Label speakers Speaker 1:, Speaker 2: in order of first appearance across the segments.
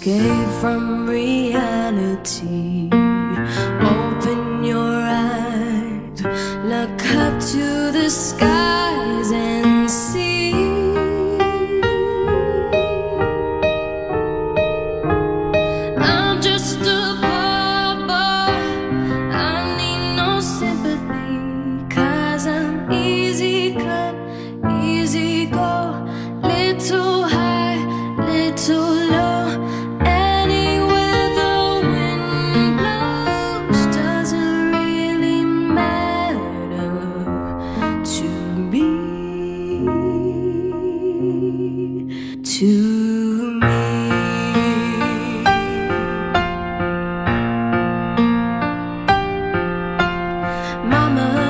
Speaker 1: Escape from reality. Mama,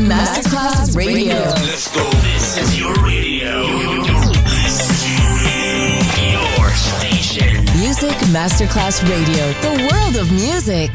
Speaker 2: Masterclass Radio.
Speaker 3: Let's go. This is your radio. Your station.
Speaker 2: Music Masterclass Radio, the world of music.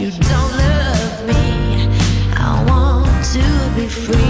Speaker 1: you don't love me. I want to be free.